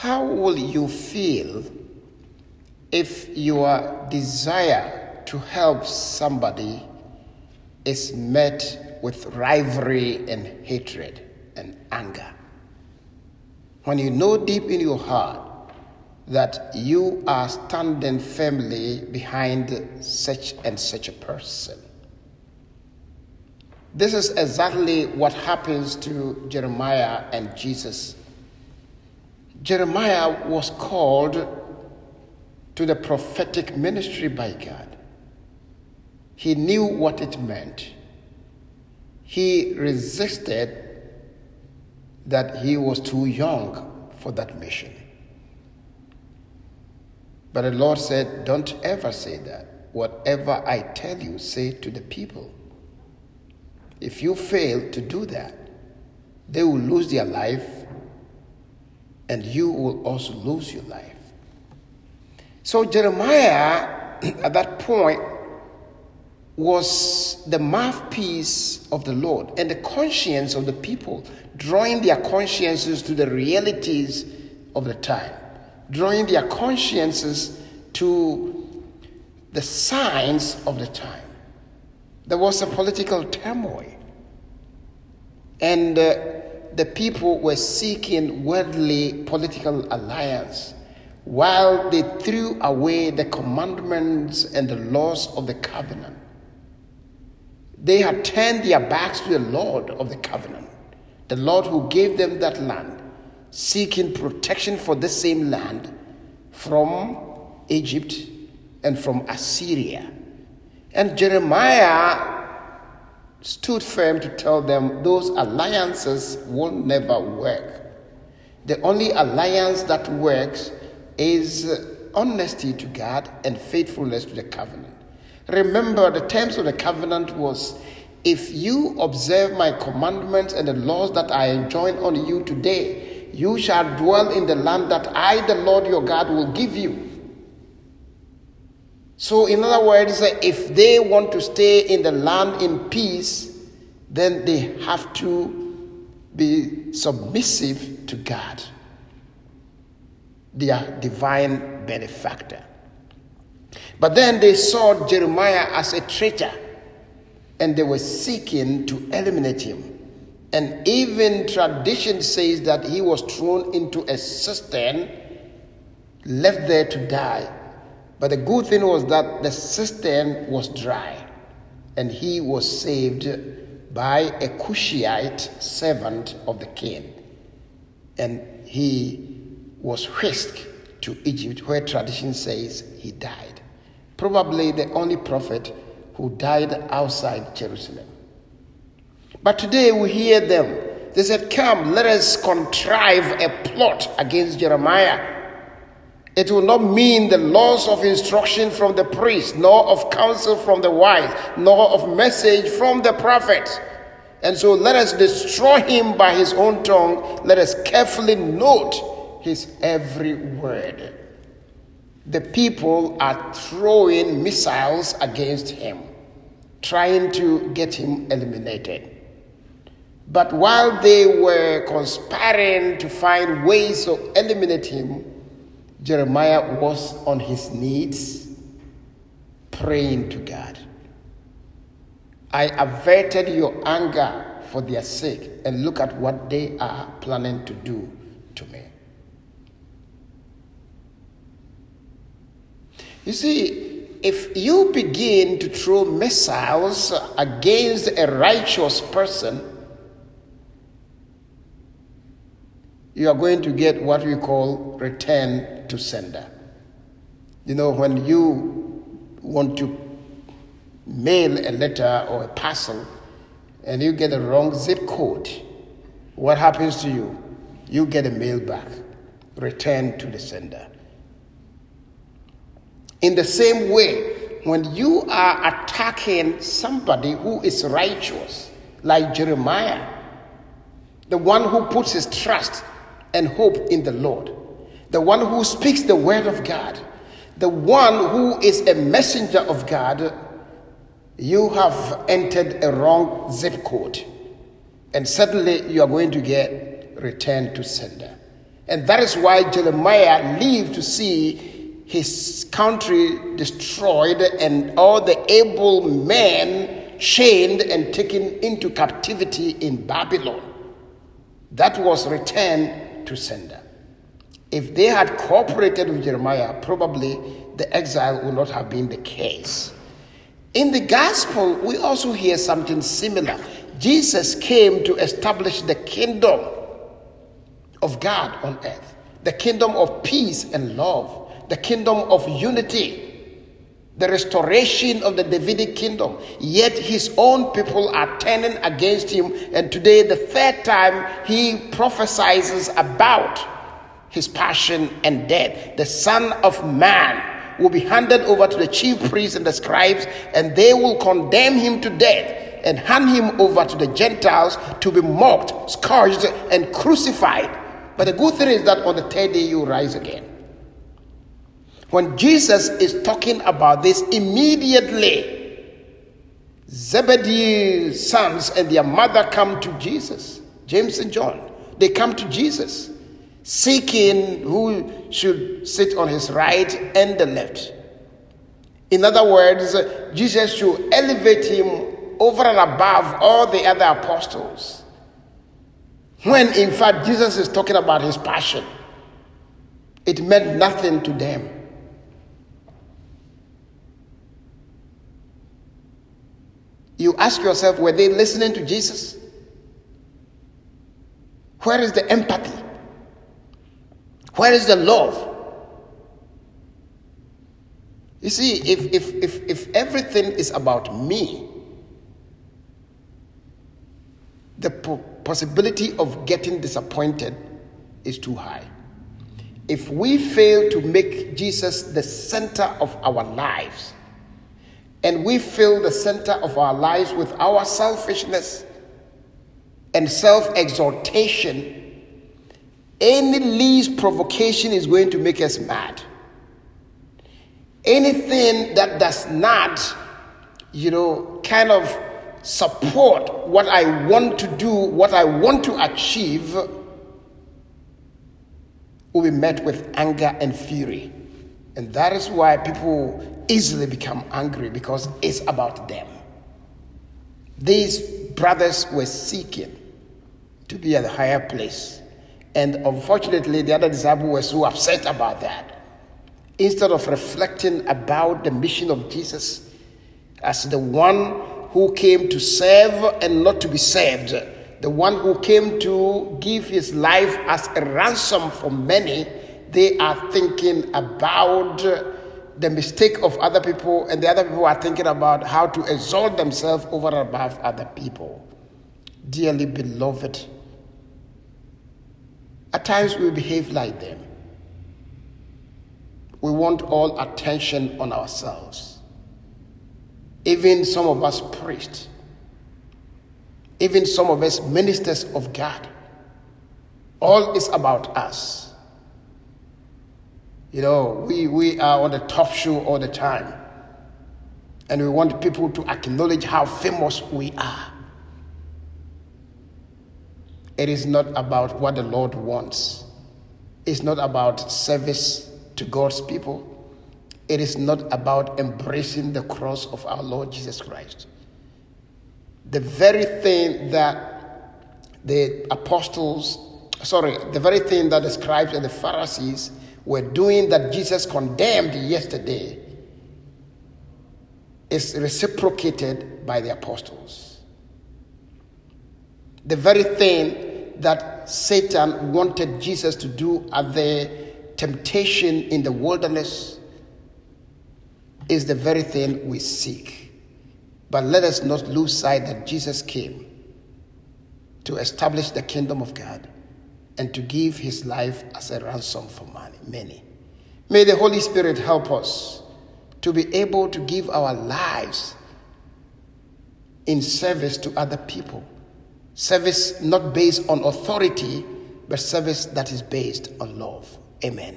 How will you feel if your desire to help somebody is met with rivalry and hatred and anger? When you know deep in your heart that you are standing firmly behind such and such a person. This is exactly what happens to Jeremiah and Jesus. Jeremiah was called to the prophetic ministry by God. He knew what it meant. He resisted that he was too young for that mission. But the Lord said, Don't ever say that. Whatever I tell you, say to the people. If you fail to do that, they will lose their life and you will also lose your life. So Jeremiah, at that point, was the mouthpiece of the Lord and the conscience of the people, drawing their consciences to the realities of the time, drawing their consciences to the signs of the time. There was a political turmoil, and uh, the people were seeking worldly political alliance while they threw away the commandments and the laws of the covenant. They had turned their backs to the Lord of the covenant, the Lord who gave them that land, seeking protection for the same land from Egypt and from Assyria. And Jeremiah stood firm to tell them those alliances will never work. The only alliance that works is honesty to God and faithfulness to the covenant. Remember, the terms of the covenant was if you observe my commandments and the laws that I enjoin on you today, you shall dwell in the land that I, the Lord your God, will give you. So, in other words, if they want to stay in the land in peace, then they have to be submissive to God, their divine benefactor. But then they saw Jeremiah as a traitor and they were seeking to eliminate him. And even tradition says that he was thrown into a cistern, left there to die. But the good thing was that the cistern was dry and he was saved by a Cushite servant of the king. And he was whisked to Egypt, where tradition says he died probably the only prophet who died outside Jerusalem. But today we hear them. They said, Come, let us contrive a plot against Jeremiah. It will not mean the loss of instruction from the priest, nor of counsel from the wise, nor of message from the prophet. And so let us destroy him by his own tongue. Let us carefully note his every word the people are throwing missiles against him, trying to get him eliminated. But while they were conspiring to find ways to eliminate him, Jeremiah was on his knees praying to God. I averted your anger for their sake, and look at what they are planning to do to me. You see, if you begin to throw missiles against a righteous person, you are going to get what we call return to sender. You know, when you want to mail a letter or a parcel and you get a wrong zip code, what happens to you? You get a mail back, return to the sender. In the same way, when you are attacking somebody who is righteous, like Jeremiah, the one who puts his trust and hope in the Lord, the one who speaks the word of God, the one who is a messenger of God, you have entered a wrong zip code. And suddenly you are going to get returned to sender. And that is why Jeremiah lived to see his country destroyed and all the able men chained and taken into captivity in Babylon. That was returned to sender. If they had cooperated with Jeremiah, probably the exile would not have been the case. In the gospel, we also hear something similar. Jesus came to establish the kingdom of God on earth, the kingdom of peace and love, the kingdom of unity, the restoration of the Davidic kingdom. Yet his own people are turning against him, and today, the third time, he prophesies about his passion and death. The Son of Man will be handed over to the chief priests and the scribes, and they will condemn him to death and hand him over to the Gentiles to be mocked, scourged, and crucified. But the good thing is that on the third day you rise again. When Jesus is talking about this, immediately Zebedee's sons and their mother come to Jesus, James and John. They come to Jesus seeking who should sit on his right and the left. In other words, Jesus should elevate him over and above all the other apostles. When in fact Jesus is talking about his passion, it meant nothing to them. You ask yourself, were they listening to Jesus? Where is the empathy? Where is the love? You see, if, if, if, if everything is about me, the po- possibility of getting disappointed is too high. If we fail to make Jesus the center of our lives, and we fill the center of our lives with our selfishness and self exaltation, any least provocation is going to make us mad. Anything that does not, you know, kind of support what I want to do, what I want to achieve, will be met with anger and fury. And that is why people easily become angry because it's about them. These brothers were seeking to be at a higher place. And unfortunately, the other disciples were so upset about that. Instead of reflecting about the mission of Jesus as the one who came to serve and not to be served, the one who came to give his life as a ransom for many, they are thinking about the mistake of other people, and the other people are thinking about how to exalt themselves over and above other people. Dearly beloved, at times we behave like them. We want all attention on ourselves. Even some of us priests, even some of us ministers of God, all is about us. You know, we, we are on the top show all the time. And we want people to acknowledge how famous we are. It is not about what the Lord wants. It's not about service to God's people. It is not about embracing the cross of our Lord Jesus Christ. The very thing that the apostles, sorry, the very thing that the scribes and the Pharisees were doing that Jesus condemned yesterday is reciprocated by the apostles. The very thing that Satan wanted Jesus to do at the temptation in the wilderness is the very thing we seek. But let us not lose sight that Jesus came to establish the kingdom of God and to give his life as a ransom for many. May the Holy Spirit help us to be able to give our lives in service to other people Service not based on authority, but service that is based on love. Amen.